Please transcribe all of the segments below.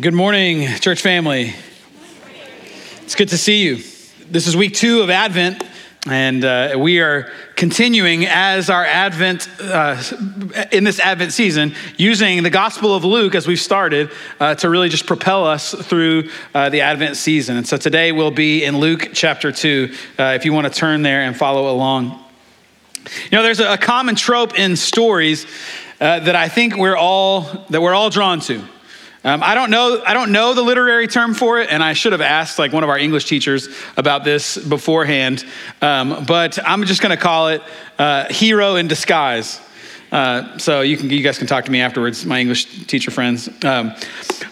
Good morning, church family. It's good to see you. This is week two of Advent, and uh, we are continuing as our Advent, uh, in this Advent season, using the Gospel of Luke as we've started uh, to really just propel us through uh, the Advent season. And so today we'll be in Luke chapter two, uh, if you want to turn there and follow along. You know, there's a common trope in stories uh, that I think we're all that we're all drawn to. Um, I don't know. I don't know the literary term for it, and I should have asked like one of our English teachers about this beforehand. Um, but I'm just going to call it uh, hero in disguise. Uh, so you can you guys can talk to me afterwards, my English teacher friends. Um,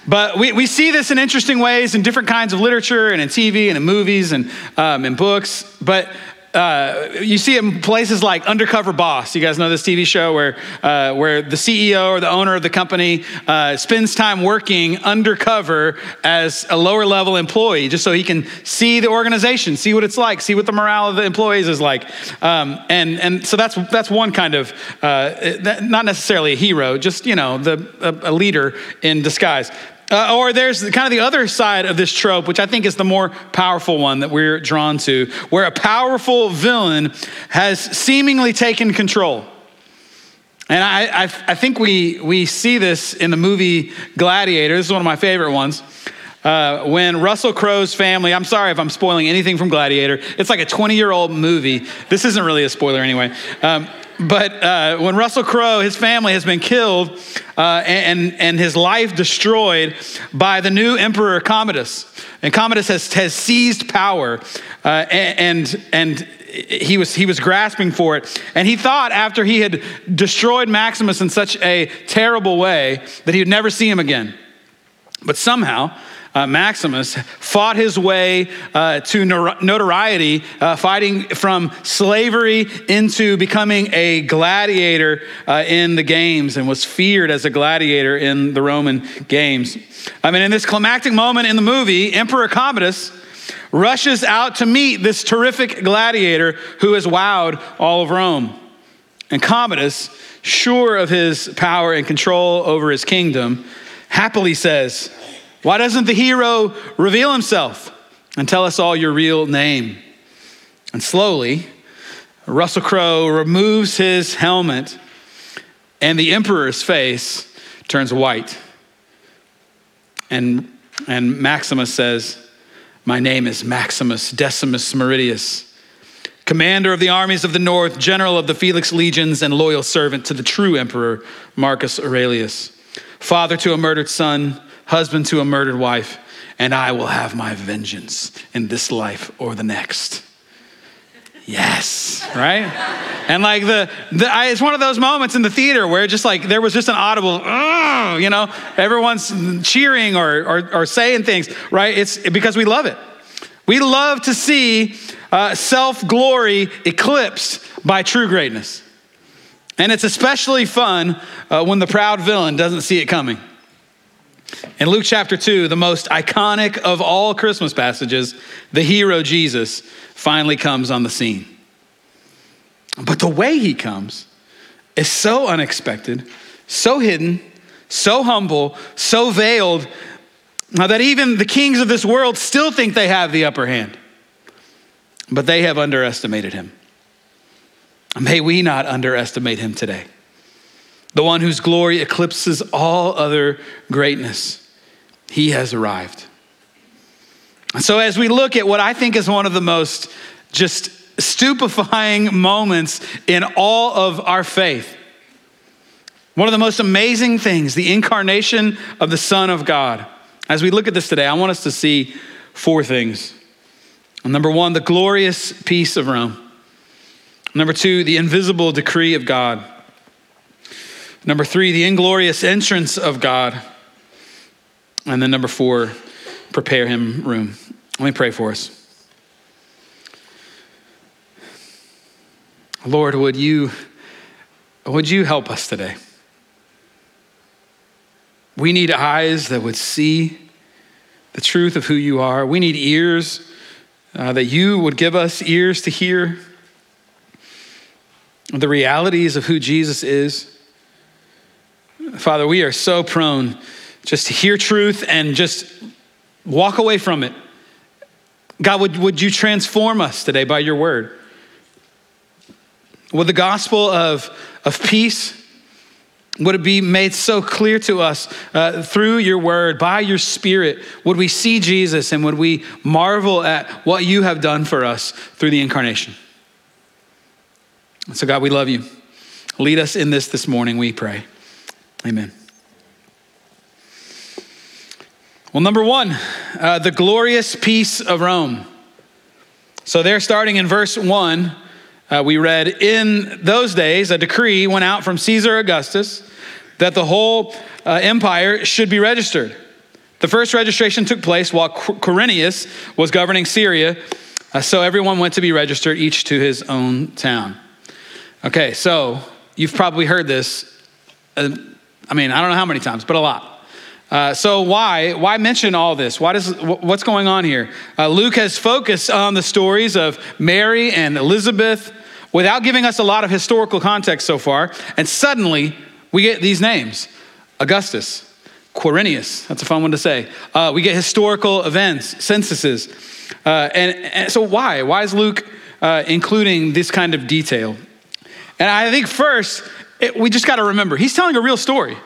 but we, we see this in interesting ways in different kinds of literature and in TV and in movies and um, in books. But uh, you see it in places like Undercover Boss. You guys know this TV show where, uh, where the CEO or the owner of the company uh, spends time working undercover as a lower level employee just so he can see the organization, see what it's like, see what the morale of the employees is like. Um, and, and so that's, that's one kind of, uh, not necessarily a hero, just, you know, the, a, a leader in disguise. Uh, or there's kind of the other side of this trope, which I think is the more powerful one that we're drawn to, where a powerful villain has seemingly taken control. And I, I, I think we, we see this in the movie Gladiator. This is one of my favorite ones. Uh, when Russell Crowe's family, I'm sorry if I'm spoiling anything from Gladiator, it's like a 20 year old movie. This isn't really a spoiler anyway. Um, but uh, when Russell Crowe, his family has been killed uh, and, and his life destroyed by the new emperor Commodus. And Commodus has, has seized power uh, and, and he was, he was grasping for it. And he thought after he had destroyed Maximus in such a terrible way that he would never see him again. But somehow, uh, Maximus fought his way uh, to notoriety, uh, fighting from slavery into becoming a gladiator uh, in the games and was feared as a gladiator in the Roman games. I mean, in this climactic moment in the movie, Emperor Commodus rushes out to meet this terrific gladiator who has wowed all of Rome. And Commodus, sure of his power and control over his kingdom, happily says, why doesn't the hero reveal himself and tell us all your real name? And slowly, Russell Crowe removes his helmet, and the emperor's face turns white. And, and Maximus says, My name is Maximus Decimus Meridius, commander of the armies of the north, general of the Felix legions, and loyal servant to the true emperor, Marcus Aurelius, father to a murdered son husband to a murdered wife, and I will have my vengeance in this life or the next. Yes, right? And like the, the I, it's one of those moments in the theater where just like there was just an audible, you know, everyone's cheering or, or, or saying things, right? It's because we love it. We love to see uh, self glory eclipsed by true greatness. And it's especially fun uh, when the proud villain doesn't see it coming. In Luke chapter 2, the most iconic of all Christmas passages, the hero Jesus finally comes on the scene. But the way he comes is so unexpected, so hidden, so humble, so veiled that even the kings of this world still think they have the upper hand. But they have underestimated him. May we not underestimate him today the one whose glory eclipses all other greatness. He has arrived. So, as we look at what I think is one of the most just stupefying moments in all of our faith, one of the most amazing things, the incarnation of the Son of God. As we look at this today, I want us to see four things. Number one, the glorious peace of Rome. Number two, the invisible decree of God. Number three, the inglorious entrance of God. And then number four, prepare him room. Let me pray for us. Lord, would you, would you help us today? We need eyes that would see the truth of who you are. We need ears uh, that you would give us ears to hear the realities of who Jesus is. Father, we are so prone just to hear truth and just walk away from it. God, would, would you transform us today by your word? Would the gospel of, of peace, would it be made so clear to us uh, through your word, by your spirit? Would we see Jesus and would we marvel at what you have done for us through the incarnation? so, God, we love you. Lead us in this this morning, we pray. Amen. Well, number one, uh, the glorious peace of Rome. So, they're starting in verse one. Uh, we read, In those days, a decree went out from Caesar Augustus that the whole uh, empire should be registered. The first registration took place while Quirinius was governing Syria, uh, so everyone went to be registered, each to his own town. Okay, so you've probably heard this. Uh, I mean, I don't know how many times, but a lot. Uh, so why why mention all this? Why does what's going on here? Uh, Luke has focused on the stories of Mary and Elizabeth without giving us a lot of historical context so far, and suddenly we get these names: Augustus, Quirinius. That's a fun one to say. Uh, we get historical events, censuses, uh, and, and, so why? Why is Luke uh, including this kind of detail? And I think first it, we just got to remember he's telling a real story.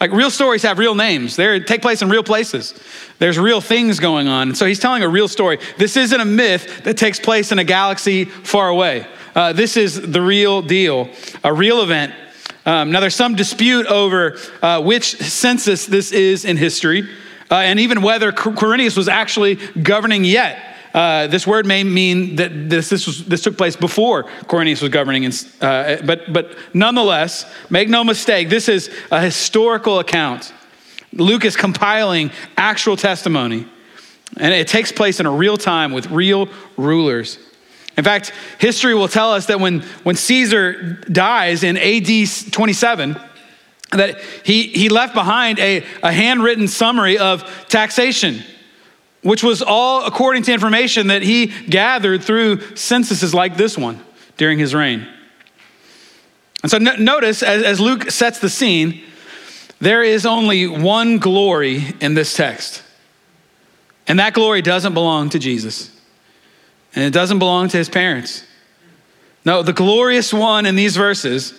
Like real stories have real names. They take place in real places. There's real things going on. So he's telling a real story. This isn't a myth that takes place in a galaxy far away. Uh, this is the real deal, a real event. Um, now, there's some dispute over uh, which census this is in history, uh, and even whether Quirinius was actually governing yet. Uh, this word may mean that this, this, was, this took place before Quirinius was governing, uh, but, but nonetheless, make no mistake, this is a historical account. Luke is compiling actual testimony, and it takes place in a real time with real rulers. In fact, history will tell us that when, when Caesar dies in AD 27, that he, he left behind a, a handwritten summary of taxation which was all according to information that he gathered through censuses like this one during his reign. And so notice as, as Luke sets the scene, there is only one glory in this text. And that glory doesn't belong to Jesus. And it doesn't belong to his parents. No, the glorious one in these verses,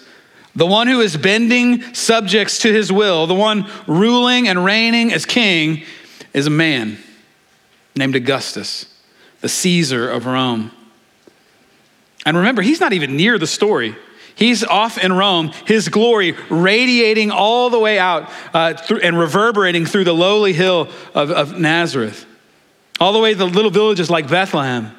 the one who is bending subjects to his will, the one ruling and reigning as king, is a man named Augustus, the Caesar of Rome. And remember, he's not even near the story. He's off in Rome, his glory radiating all the way out uh, through, and reverberating through the lowly hill of, of Nazareth, all the way to the little villages like Bethlehem.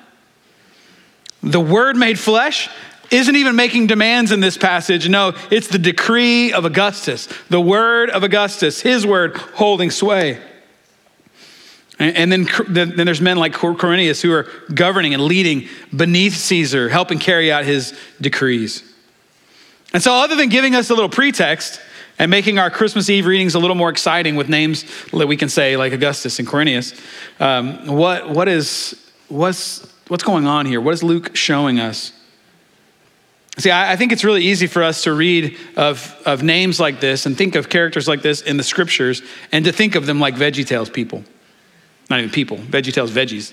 The Word made flesh isn't even making demands in this passage. No, it's the decree of Augustus, the word of Augustus, his word holding sway. And then, then there's men like Quirinius who are governing and leading beneath Caesar, helping carry out his decrees. And so, other than giving us a little pretext and making our Christmas Eve readings a little more exciting with names that we can say, like Augustus and Quirinius, um, what, what is, what's, what's going on here? What is Luke showing us? See, I, I think it's really easy for us to read of, of names like this and think of characters like this in the scriptures and to think of them like VeggieTales people. Not even people. VeggieTales, veggies.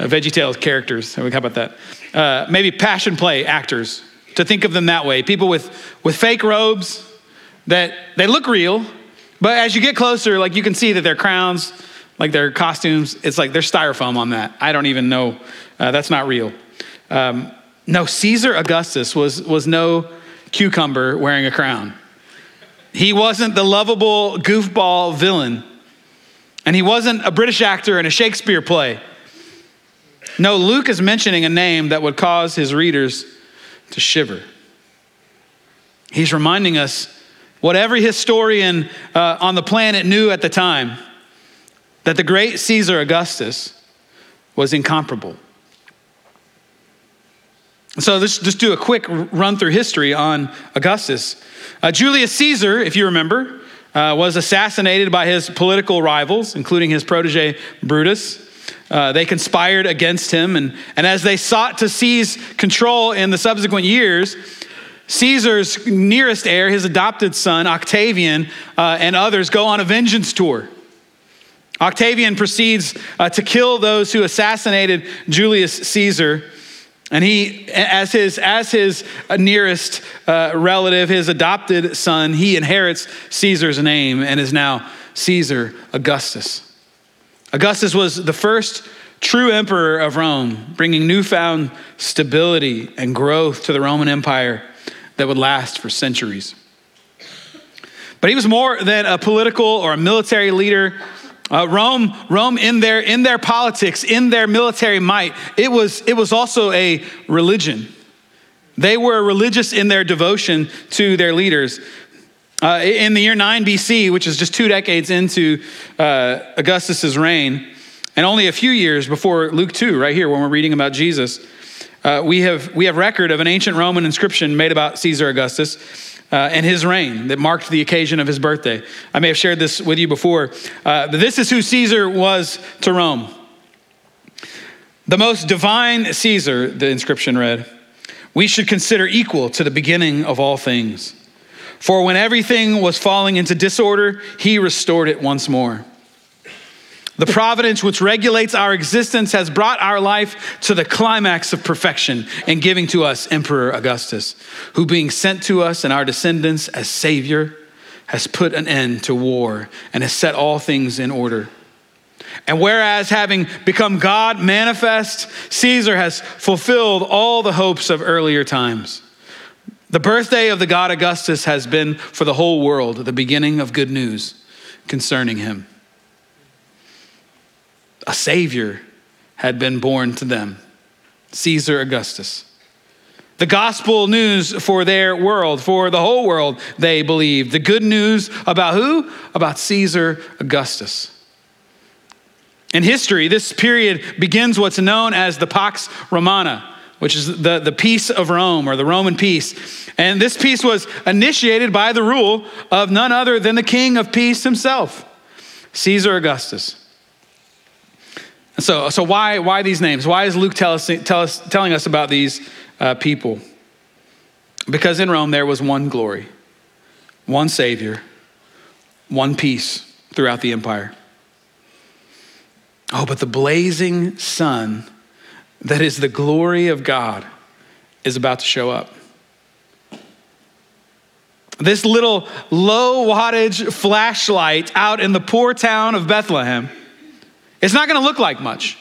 Uh, VeggieTales characters. How about that? Uh, maybe passion play actors. To think of them that way. People with, with fake robes that they look real, but as you get closer, like you can see that their crowns, like their costumes, it's like there's styrofoam on that. I don't even know. Uh, that's not real. Um, no, Caesar Augustus was, was no cucumber wearing a crown. He wasn't the lovable goofball villain and he wasn't a British actor in a Shakespeare play. No, Luke is mentioning a name that would cause his readers to shiver. He's reminding us what every historian uh, on the planet knew at the time that the great Caesar Augustus was incomparable. So let's just do a quick run through history on Augustus. Uh, Julius Caesar, if you remember, uh, was assassinated by his political rivals, including his protege Brutus. Uh, they conspired against him, and, and as they sought to seize control in the subsequent years, Caesar's nearest heir, his adopted son, Octavian, uh, and others go on a vengeance tour. Octavian proceeds uh, to kill those who assassinated Julius Caesar. And he, as his, as his nearest uh, relative, his adopted son, he inherits Caesar's name and is now Caesar Augustus. Augustus was the first true emperor of Rome, bringing newfound stability and growth to the Roman Empire that would last for centuries. But he was more than a political or a military leader. Uh, Rome, Rome in their, in their politics, in their military might, it was, it was also a religion. They were religious in their devotion to their leaders. Uh, in the year 9 BC, which is just two decades into uh, Augustus's reign, and only a few years before Luke 2, right here, when we're reading about Jesus, uh, we, have, we have record of an ancient Roman inscription made about Caesar Augustus uh, and his reign that marked the occasion of his birthday. I may have shared this with you before. Uh, but this is who Caesar was to Rome. The most divine Caesar, the inscription read, we should consider equal to the beginning of all things. For when everything was falling into disorder, he restored it once more. The providence which regulates our existence has brought our life to the climax of perfection in giving to us Emperor Augustus, who, being sent to us and our descendants as Savior, has put an end to war and has set all things in order. And whereas having become God manifest, Caesar has fulfilled all the hopes of earlier times. The birthday of the God Augustus has been for the whole world the beginning of good news concerning him a Savior had been born to them Caesar Augustus. The gospel news for their world, for the whole world, they believed. The good news about who? About Caesar Augustus. In history, this period begins what's known as the Pax Romana, which is the, the peace of Rome or the Roman peace. And this peace was initiated by the rule of none other than the king of peace himself, Caesar Augustus. So, so why, why these names? Why is Luke tell us, tell us, telling us about these uh, people? Because in Rome there was one glory, one Savior, one peace throughout the empire. Oh, but the blazing sun that is the glory of God is about to show up. This little low wattage flashlight out in the poor town of Bethlehem it's not going to look like much.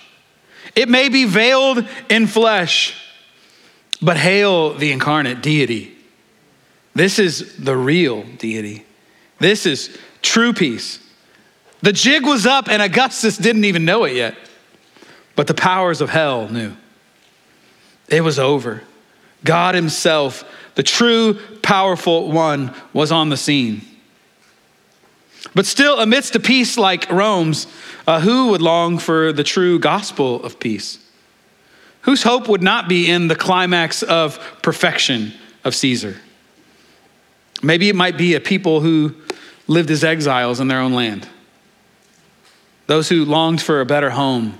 It may be veiled in flesh, but hail the incarnate deity. This is the real deity. This is true peace. The jig was up, and Augustus didn't even know it yet, but the powers of hell knew. It was over. God Himself, the true, powerful one, was on the scene. But still, amidst a peace like Rome's, uh, who would long for the true gospel of peace? Whose hope would not be in the climax of perfection of Caesar? Maybe it might be a people who lived as exiles in their own land, those who longed for a better home,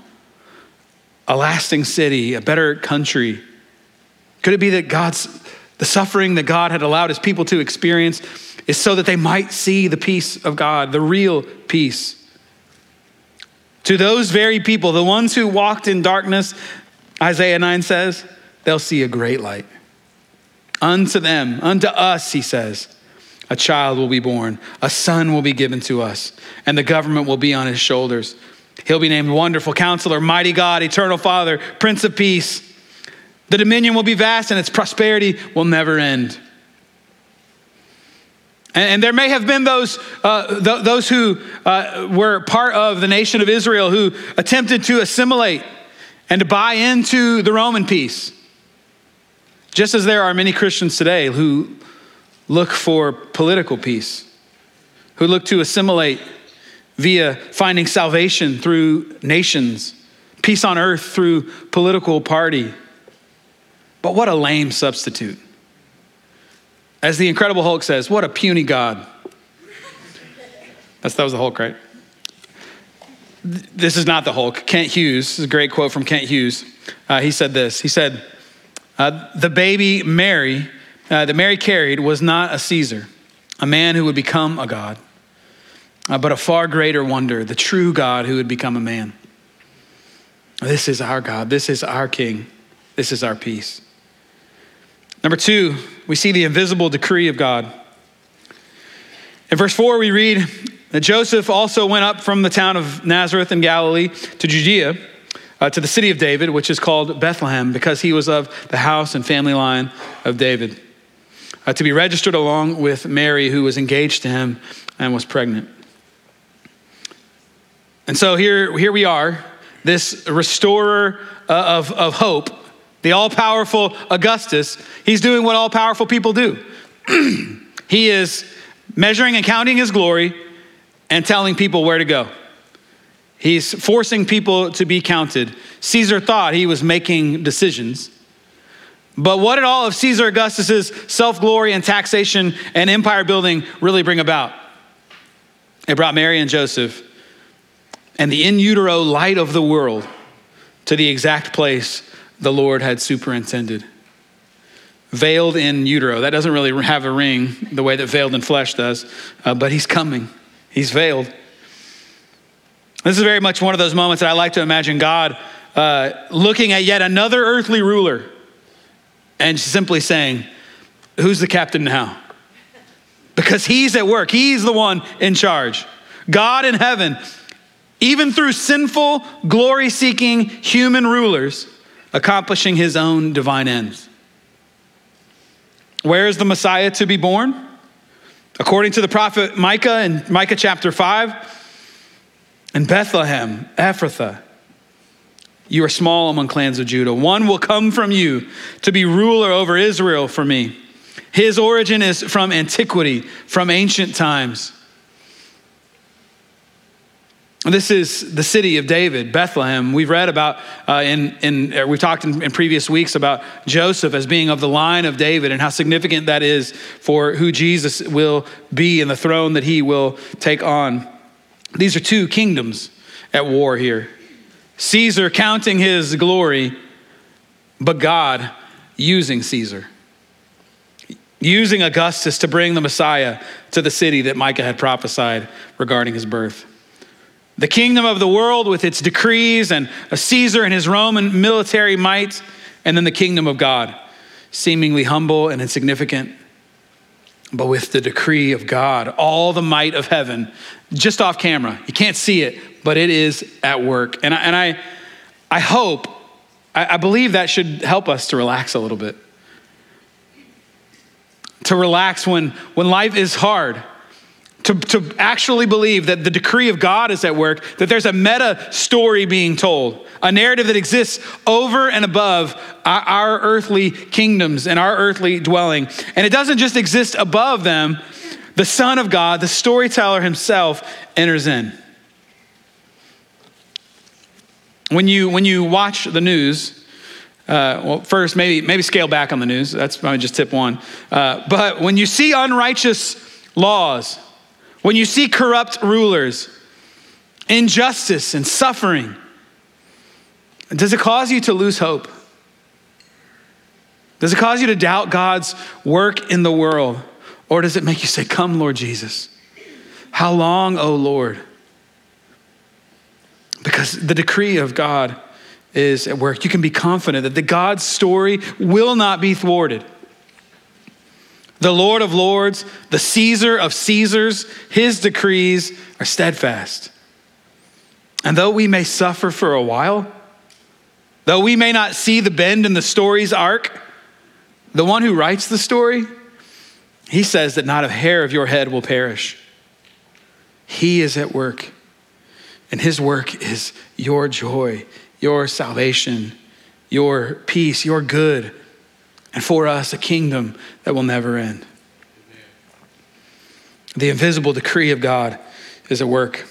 a lasting city, a better country. Could it be that God's the suffering that God had allowed his people to experience is so that they might see the peace of God, the real peace. To those very people, the ones who walked in darkness, Isaiah 9 says, they'll see a great light. Unto them, unto us, he says, a child will be born, a son will be given to us, and the government will be on his shoulders. He'll be named Wonderful Counselor, Mighty God, Eternal Father, Prince of Peace. The dominion will be vast and its prosperity will never end. And, there may have been those, uh, th- those who uh, were part of the nation of Israel who attempted to assimilate and to buy into the Roman peace. Just as there are many Christians today who look for political peace, who look to assimilate via finding salvation through nations, peace on earth through political party. But what a lame substitute. As the Incredible Hulk says, what a puny God. That's, that was the Hulk, right? This is not the Hulk. Kent Hughes, this is a great quote from Kent Hughes. Uh, he said this He said, uh, The baby Mary uh, that Mary carried was not a Caesar, a man who would become a God, uh, but a far greater wonder, the true God who would become a man. This is our God. This is our King. This is our peace. Number two, we see the invisible decree of God. In verse 4, we read that Joseph also went up from the town of Nazareth in Galilee to Judea, uh, to the city of David, which is called Bethlehem, because he was of the house and family line of David, uh, to be registered along with Mary, who was engaged to him and was pregnant. And so here, here we are, this restorer uh, of, of hope the all powerful Augustus, he's doing what all powerful people do. he is measuring and counting his glory and telling people where to go. He's forcing people to be counted. Caesar thought he was making decisions. But what did all of Caesar Augustus's self glory and taxation and empire building really bring about? It brought Mary and Joseph and the in utero light of the world to the exact place the Lord had superintended. Veiled in utero. That doesn't really have a ring the way that veiled in flesh does, uh, but he's coming. He's veiled. This is very much one of those moments that I like to imagine God uh, looking at yet another earthly ruler and simply saying, Who's the captain now? Because he's at work, he's the one in charge. God in heaven, even through sinful, glory seeking human rulers, accomplishing his own divine ends. Where is the Messiah to be born? According to the prophet Micah in Micah chapter 5, in Bethlehem, Ephrathah, you are small among clans of Judah. One will come from you to be ruler over Israel for me. His origin is from antiquity, from ancient times. This is the city of David, Bethlehem. We've read about, uh, in, in, uh, we've talked in, in, previous weeks about Joseph as being of the line of David and how significant that is for who Jesus will be and the throne that he will take on. These are two kingdoms at war here Caesar counting his glory, but God using Caesar, using Augustus to bring the Messiah to the city that Micah had prophesied regarding his birth. The kingdom of the world with its decrees and a Caesar and his Roman military might, and then the kingdom of God, seemingly humble and insignificant, but with the decree of God, all the might of heaven, just off camera. You can't see it, but it is at work. And I, and I, I hope, I, I believe that should help us to relax a little bit. To relax when, when life is hard to, to actually believe that the decree of God is at work, that there's a meta story being told, a narrative that exists over and above our, our earthly kingdoms and our earthly dwelling. And it doesn't just exist above them, the Son of God, the storyteller himself, enters in. When you, when you watch the news, uh, well, first, maybe, maybe scale back on the news. That's probably just tip one. Uh, but when you see unrighteous laws, when you see corrupt rulers, injustice, and suffering, does it cause you to lose hope? Does it cause you to doubt God's work in the world? Or does it make you say, Come, Lord Jesus? How long, O Lord? Because the decree of God is at work. You can be confident that the God's story will not be thwarted the Lord of Lords, the Caesar of Caesars, his decrees are steadfast. And though we may suffer for a while, though we may not see the bend in the story's arc, the one who writes the story, he says that not a hair of your head will perish. He is at work, and his work is your joy, your salvation, your peace, your good and for us a kingdom that will never end. The invisible decree of God is at work.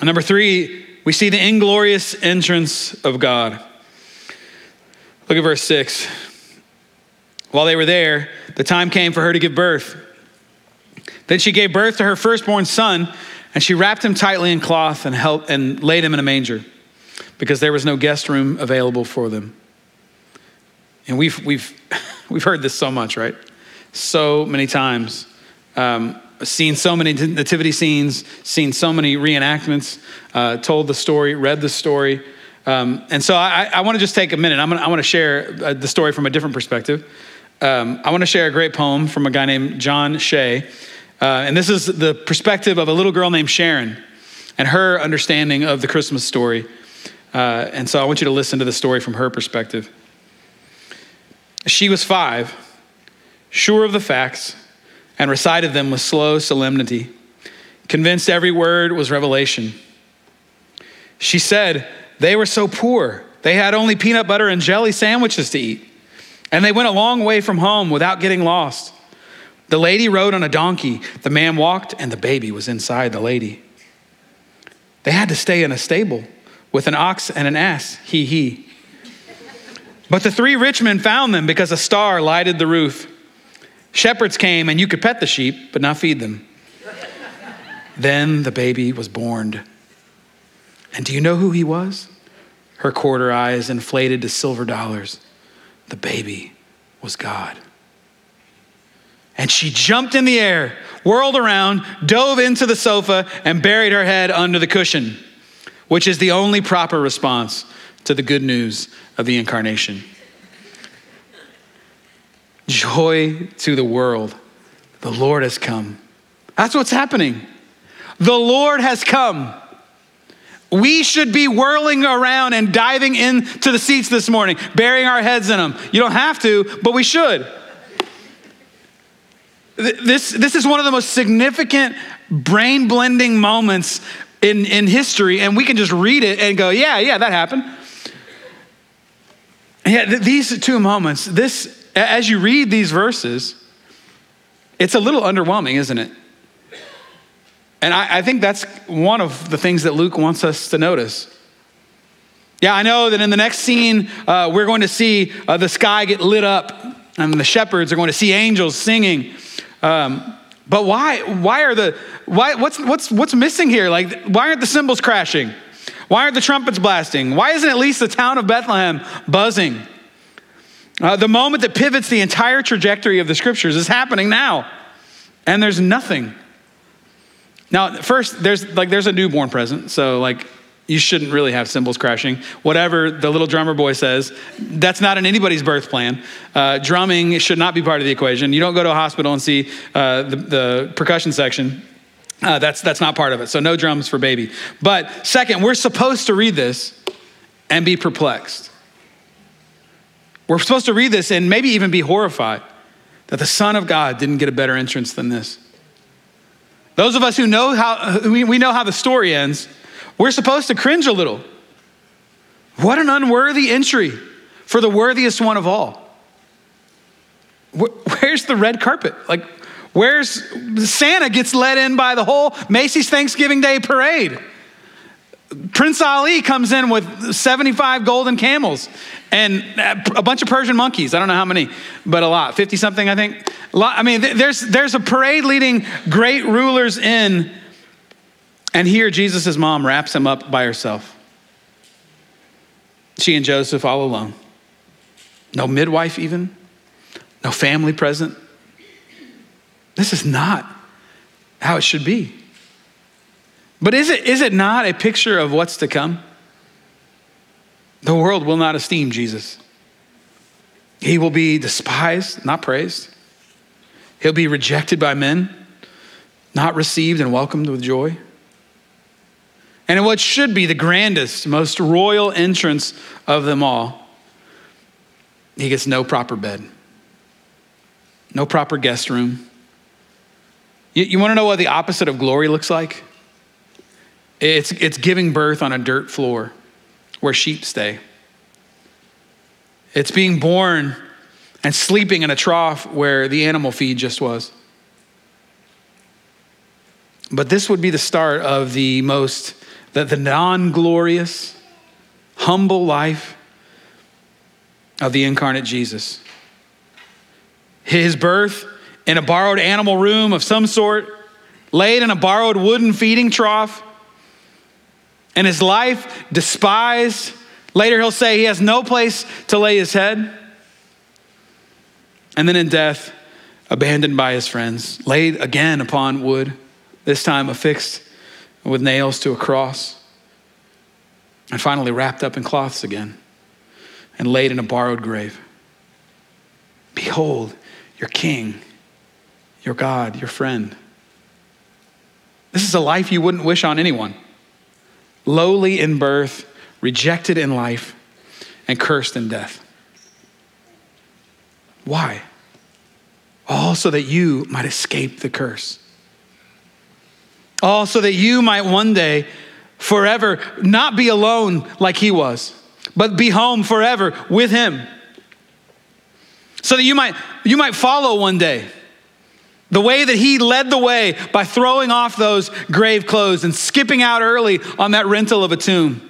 And number three, we see the inglorious entrance of God. Look at verse six. While they were there, the time came for her to give birth. Then she gave birth to her firstborn son, and she wrapped him tightly in cloth and, held, and laid him in a manger because there was no guest room available for them. And we've, we've We've heard this so much, right? So many times. Um, seen so many nativity scenes, seen so many reenactments, uh, told the story, read the story. Um, and so I, I want to just take a minute. I'm gonna, I want to share uh, the story from a different perspective. Um, I want to share a great poem from a guy named John Shea. Uh, and this is the perspective of a little girl named Sharon and her understanding of the Christmas story. Uh, and so I want you to listen to the story from her perspective. She was five, sure of the facts, and recited them with slow solemnity, convinced every word was revelation. She said, They were so poor, they had only peanut butter and jelly sandwiches to eat, and they went a long way from home without getting lost. The lady rode on a donkey, the man walked, and the baby was inside the lady. They had to stay in a stable with an ox and an ass, he, he. But the three rich men found them because a star lighted the roof. Shepherds came, and you could pet the sheep, but not feed them. then the baby was born. And do you know who he was? Her quarter eyes inflated to silver dollars. The baby was God. And she jumped in the air, whirled around, dove into the sofa, and buried her head under the cushion, which is the only proper response to the good news of the incarnation. Joy to the world. The Lord has come. That's what's happening. The Lord has come. We should be whirling around and diving into the seats this morning, burying our heads in them. You don't have to, but we should. This, this is one of the most significant brain blending moments in, in history, and we can just read it and go, yeah, yeah, that happened. Yeah, th- these two moments, this, as you read these verses, it's a little underwhelming, isn't it? And I, I think that's one of the things that Luke wants us to notice. Yeah, I know that in the next scene, uh, we're going to see uh, the sky get lit up, and the shepherds are going to see angels singing. Um, but why? Why are the why? What's what's what's missing here? Like, why aren't the cymbals crashing? Why aren't the trumpets blasting? Why isn't at least the town of Bethlehem buzzing? Uh, the moment that pivots the entire trajectory of the scriptures is happening now, and there's nothing. Now, first, there's like there's a newborn present, so like you shouldn't really have cymbals crashing. Whatever the little drummer boy says, that's not in anybody's birth plan. Uh, drumming should not be part of the equation. You don't go to a hospital and see uh, the, the percussion section uh, that's, that's not part of it. So, no drums for baby. But second, we're supposed to read this and be perplexed. We're supposed to read this and maybe even be horrified that the Son of God didn't get a better entrance than this. Those of us who know how, we know how the story ends, we're supposed to cringe a little. What an unworthy entry for the worthiest one of all. Where's the red carpet? Like, Where's Santa gets let in by the whole Macy's Thanksgiving Day parade? Prince Ali comes in with 75 golden camels and a bunch of Persian monkeys. I don't know how many, but a lot, 50 something, I think. Lot, I mean, there's, there's a parade leading great rulers in, and here Jesus' mom wraps him up by herself. She and Joseph all alone. No midwife, even, no family present. This is not how it should be. But is it, is it not a picture of what's to come? The world will not esteem Jesus. He will be despised, not praised. He'll be rejected by men, not received and welcomed with joy. And in what should be the grandest, most royal entrance of them all, he gets no proper bed, no proper guest room, you, you want to know what the opposite of glory looks like? It's, it's giving birth on a dirt floor where sheep stay. It's being born and sleeping in a trough where the animal feed just was. But this would be the start of the most, the, the non glorious, humble life of the incarnate Jesus. His birth in a borrowed animal room of some sort, laid in a borrowed wooden feeding trough, and his life despised. Later, he'll say he has no place to lay his head. And then in death, abandoned by his friends, laid again upon wood, this time affixed with nails to a cross, and finally wrapped up in cloths again and laid in a borrowed grave. Behold, your king, your God, your friend. This is a life you wouldn't wish on anyone. Lowly in birth, rejected in life, and cursed in death. Why? All so that you might escape the curse. All so that you might one day forever not be alone like he was, but be home forever with him. So that you might, you might follow one day the way that he led the way by throwing off those grave clothes and skipping out early on that rental of a tomb.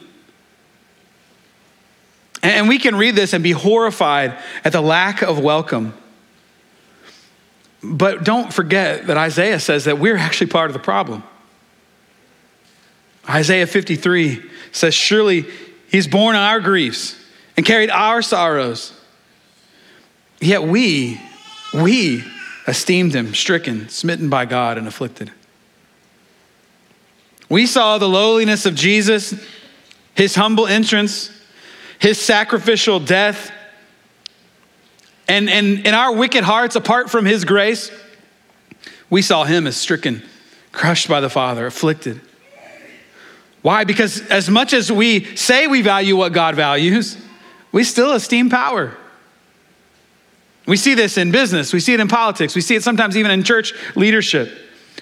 And we can read this and be horrified at the lack of welcome. But don't forget that Isaiah says that we're actually part of the problem. Isaiah 53 says, Surely he's borne our griefs and carried our sorrows. Yet we, we esteemed him stricken, smitten by God, and afflicted. We saw the lowliness of Jesus, his humble entrance, his sacrificial death, and, and in our wicked hearts, apart from his grace, we saw him as stricken, crushed by the Father, afflicted. Why? Because as much as we say we value what God values, we still esteem power. We see this in business, we see it in politics, we see it sometimes even in church leadership.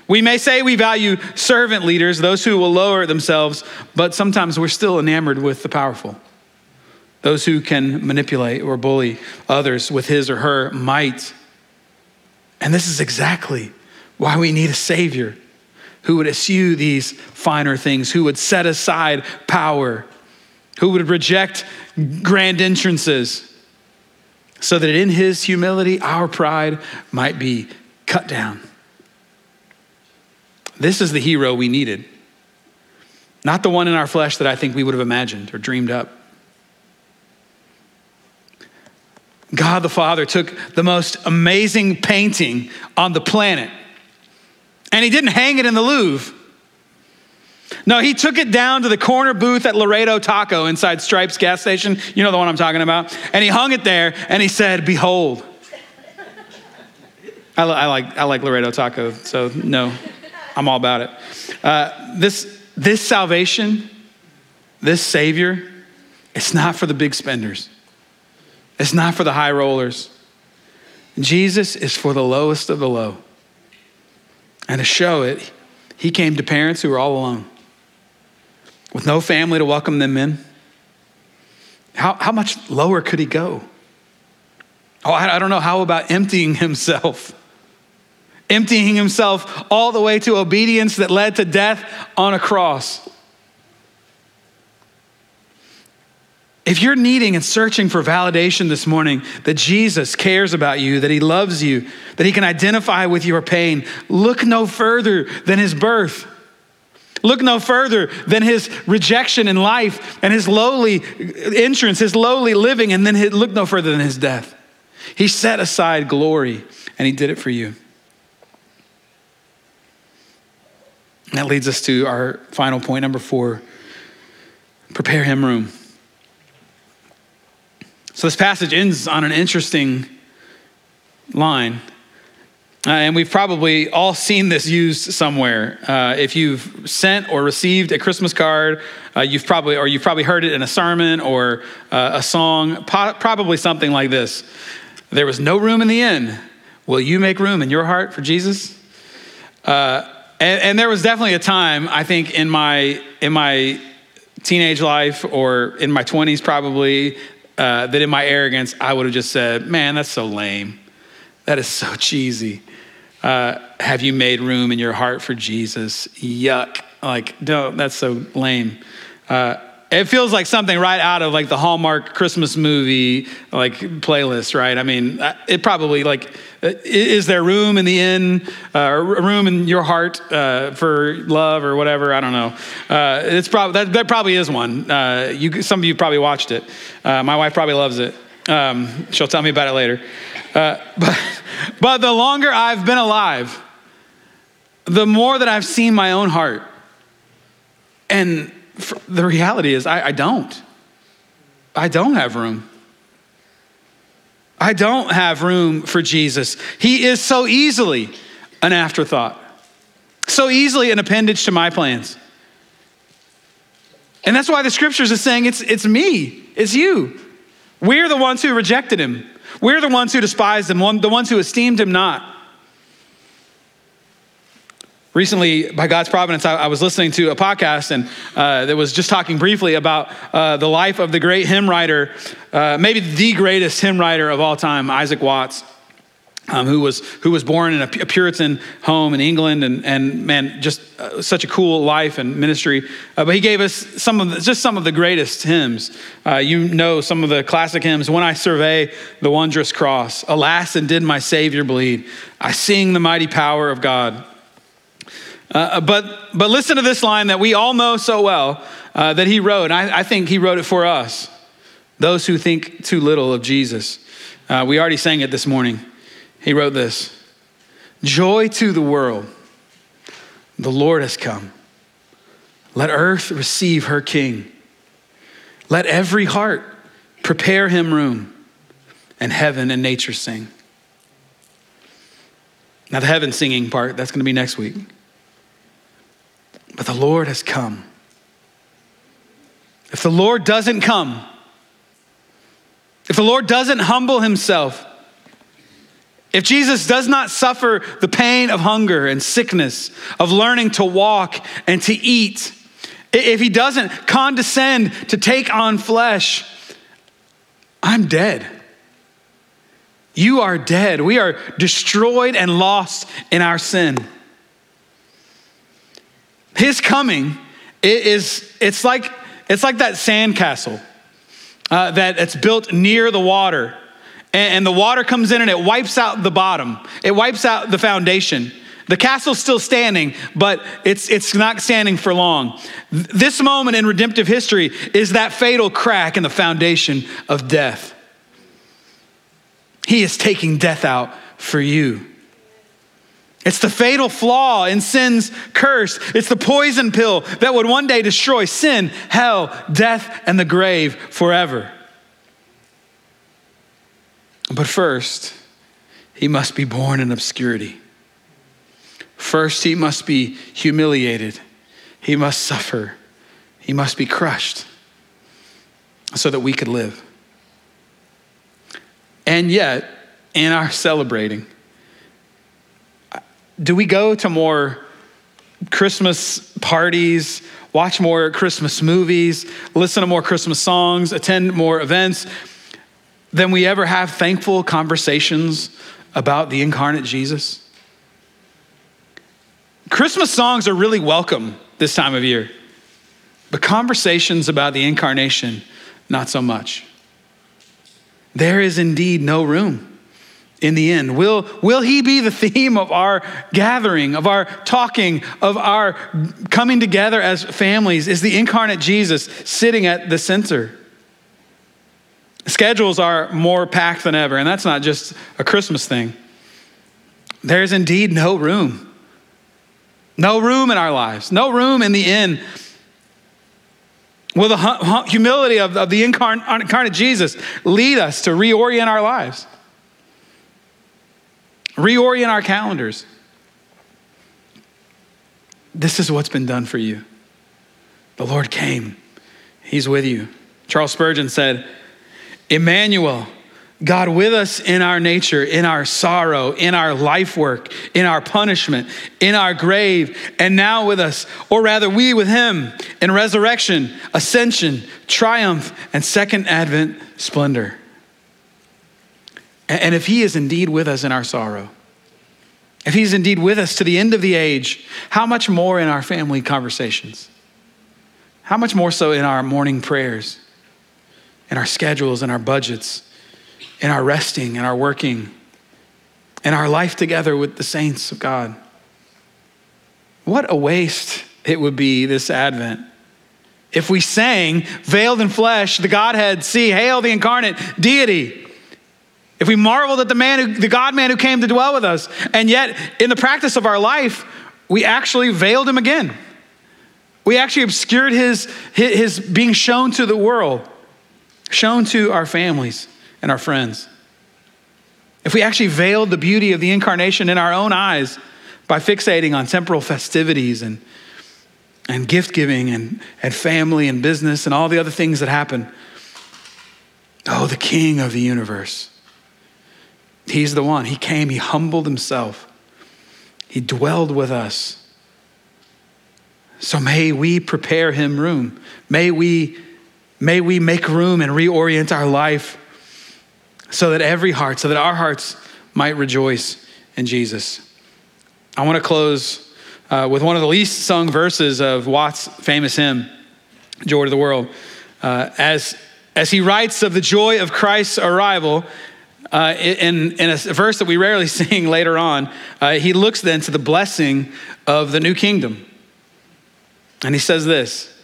We may say we value servant leaders, those who will lower themselves, but sometimes we're still enamored with the powerful, those who can manipulate or bully others with his or her might. And this is exactly why we need a Savior who would eschew these finer things, who would set aside power, who would reject grand entrances so that in his humility, our pride might be cut down. This is the hero we needed, not the one in our flesh that I think we would have imagined or dreamed up. God the Father took the most amazing painting on the planet and he didn't hang it in the Louvre. No, he took it down to the corner booth at Laredo Taco inside Stripes gas station. You know the one I'm talking about. And he hung it there and he said, Behold. I, I like, I like Laredo Taco, so no, I'm all about it. Uh, this, this salvation, this Savior, it's not for the big spenders, it's not for the high rollers. Jesus is for the lowest of the low. And to show it, he came to parents who were all alone with no family to welcome them in. How, how much lower could he go? Oh, I, I don't know. How about emptying himself? Emptying himself all the way to obedience that led to death on a cross. If you're needing and searching for validation this morning that Jesus cares about you, that he loves you, that he can identify with your pain, look no further than his birth. Look no further than his rejection in life and his lowly entrance, his lowly living, and then look no further than his death. He set aside glory and he did it for you. that leads us to our final point, number four prepare him room. So this passage ends on an interesting line. Uh, and we've probably all seen this used somewhere. Uh, if you've sent or received a Christmas card, uh, you've probably, or you've probably heard it in a sermon or uh, a song, po- probably something like this. There was no room in the inn. Will you make room in your heart for Jesus? Uh, and, and there was definitely a time, I think, in my in my teenage life or in my 20s probably, uh, that in my arrogance, I would have just said, Man, that's so lame. That is so cheesy. Uh, have you made room in your heart for Jesus? Yuck. Like, no, that's so lame. Uh, it feels like something right out of like the Hallmark Christmas movie like playlist, right? I mean, uh, it probably like is there room in the inn, uh, room in your heart uh, for love or whatever? I don't know. Uh, it's probably that, that, probably is one. Uh, you, some of you probably watched it. Uh, my wife probably loves it. Um, she'll tell me about it later. Uh, but, but the longer I've been alive, the more that I've seen my own heart. And the reality is, I, I don't. I don't have room. I don't have room for Jesus. He is so easily an afterthought, so easily an appendage to my plans. And that's why the scriptures are saying it's, it's me, it's you. We're the ones who rejected him. We're the ones who despised him, the ones who esteemed him not. Recently, by God's providence, I, I was listening to a podcast and uh, that was just talking briefly about uh, the life of the great hymn writer, uh, maybe the greatest hymn writer of all time, Isaac Watts. Um, who was who was born in a, Puritan home in England and and man just uh, such a cool life and ministry. Uh, but he gave us some of the, just some of the greatest hymns. Uh, you know some of the classic hymns. When I survey the wondrous cross, alas, and did my Savior bleed? I sing the mighty power of God. Uh, but, but listen to this line that we all know so well uh, that he wrote. I, I, think he wrote it for us, those who think too little of Jesus. Uh, we already sang it this morning. He wrote this Joy to the world, the Lord has come. Let earth receive her King. Let every heart prepare him room, and heaven and nature sing. Now, the heaven singing part, that's going to be next week. But the Lord has come. If the Lord doesn't come, if the Lord doesn't humble himself, if Jesus does not suffer the pain of hunger and sickness, of learning to walk and to eat, if he doesn't condescend to take on flesh, I'm dead. You are dead. We are destroyed and lost in our sin. His coming is, it's like, it's like that sandcastle uh, that it's built near the water. And, the water comes in and it wipes out the bottom, it wipes out the foundation. The castle's still standing, but it's, it's not standing for long. This moment in redemptive history is that fatal crack in the foundation of death. He is taking death out for you. It's the fatal flaw in sin's curse. It's the poison pill that would one day destroy sin, hell, death, and the grave forever. But first, he must be born in obscurity. First, he must be humiliated. He must suffer. He must be crushed so that we could live. And yet, in our celebrating, do we go to more Christmas parties, watch more Christmas movies, listen to more Christmas songs, attend more events than we ever have thankful conversations about the incarnate Jesus? Christmas songs are really welcome this time of year, but conversations about the incarnation, not so much. There is indeed no room in the end? Will, will he be the theme of our gathering, of our talking, of our coming together as families? Is the incarnate Jesus sitting at the center? Schedules are more packed than ever, and that's not just a Christmas thing. There's indeed no room. No room in our lives, no room in the inn. Will the humility of, of the incarnate Jesus lead us to reorient our lives? reorient our calendars. This is what's been done for you. The Lord came, He's with you. Charles Spurgeon said, Emmanuel, God with us in our nature, in our sorrow, in our life work, in our punishment, in our grave, and now with us, or rather, we with Him in resurrection, ascension, triumph, and second advent splendor. And if He is indeed with us in our sorrow, if He's indeed with us to the end of the age, how much more in our family conversations? How much more so in our morning prayers, in our schedules, in our budgets, in our resting, in our working, in our life together with the saints of God? What a waste it would be this Advent if we sang, veiled in flesh, the Godhead, see, hail the incarnate deity. If we marveled at the man, who, the God man who came to dwell with us, and yet in the practice of our life, we actually veiled him again. We actually obscured his, his, his being shown to the world, shown to our families and our friends. If we actually veiled the beauty of the incarnation in our own eyes by fixating on temporal festivities and, and gift giving and, and family and business and all the other things that happen, oh, the king of the universe. He's the one. He came, he humbled himself, he dwelled with us. So may we prepare him room. May we, may we make room and reorient our life so that every heart, so that our hearts might rejoice in Jesus. I want to close uh, with one of the least sung verses of Watts' famous hymn, Joy to the World. Uh, as, as he writes of the joy of Christ's arrival, uh, in, in a verse that we rarely sing later on, uh, he looks then to the blessing of the new kingdom. And he says this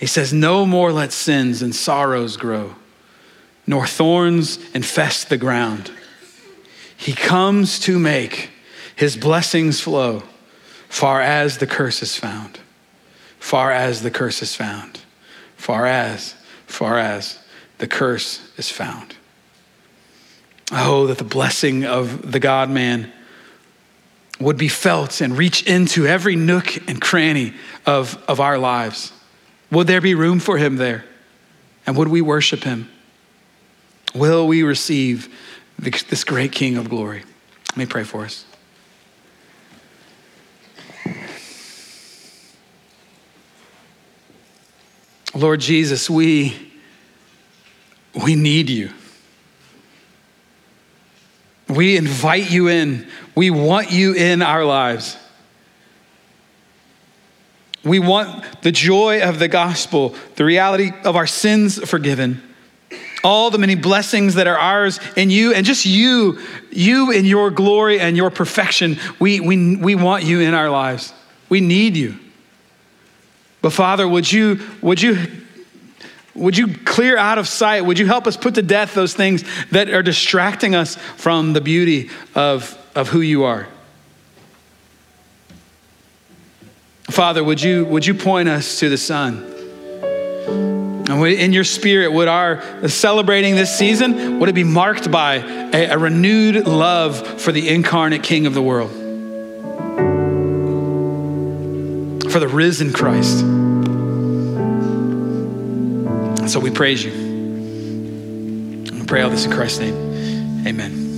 He says, No more let sins and sorrows grow nor thorns infest the ground. He comes to make his blessings flow far as the curse is found. Far as the curse is found. Far as, far as the curse is found. Oh, that the blessing of the God man would be felt and reach into every nook and cranny of, of our lives. Would there be room for him there? And would we worship him? Will we receive this great King of glory? Let me pray for us. Lord Jesus, we, we need you. We invite you in. We want you in our lives. We want the joy of the gospel, the reality of our sins forgiven all the many blessings that are ours in you and just you, you in your glory and your perfection. We, we, we want you in our lives. We need you. But Father, would you, would you, would you clear out of sight? Would you help us put to death those things that are distracting us from the beauty of, of who you are? Father, would you, would you point us to the Son? And in your spirit, would our celebrating this season, would it be marked by a, a renewed love for the incarnate King of the world? For the risen Christ. So we praise you. We pray all this in Christ's name. Amen.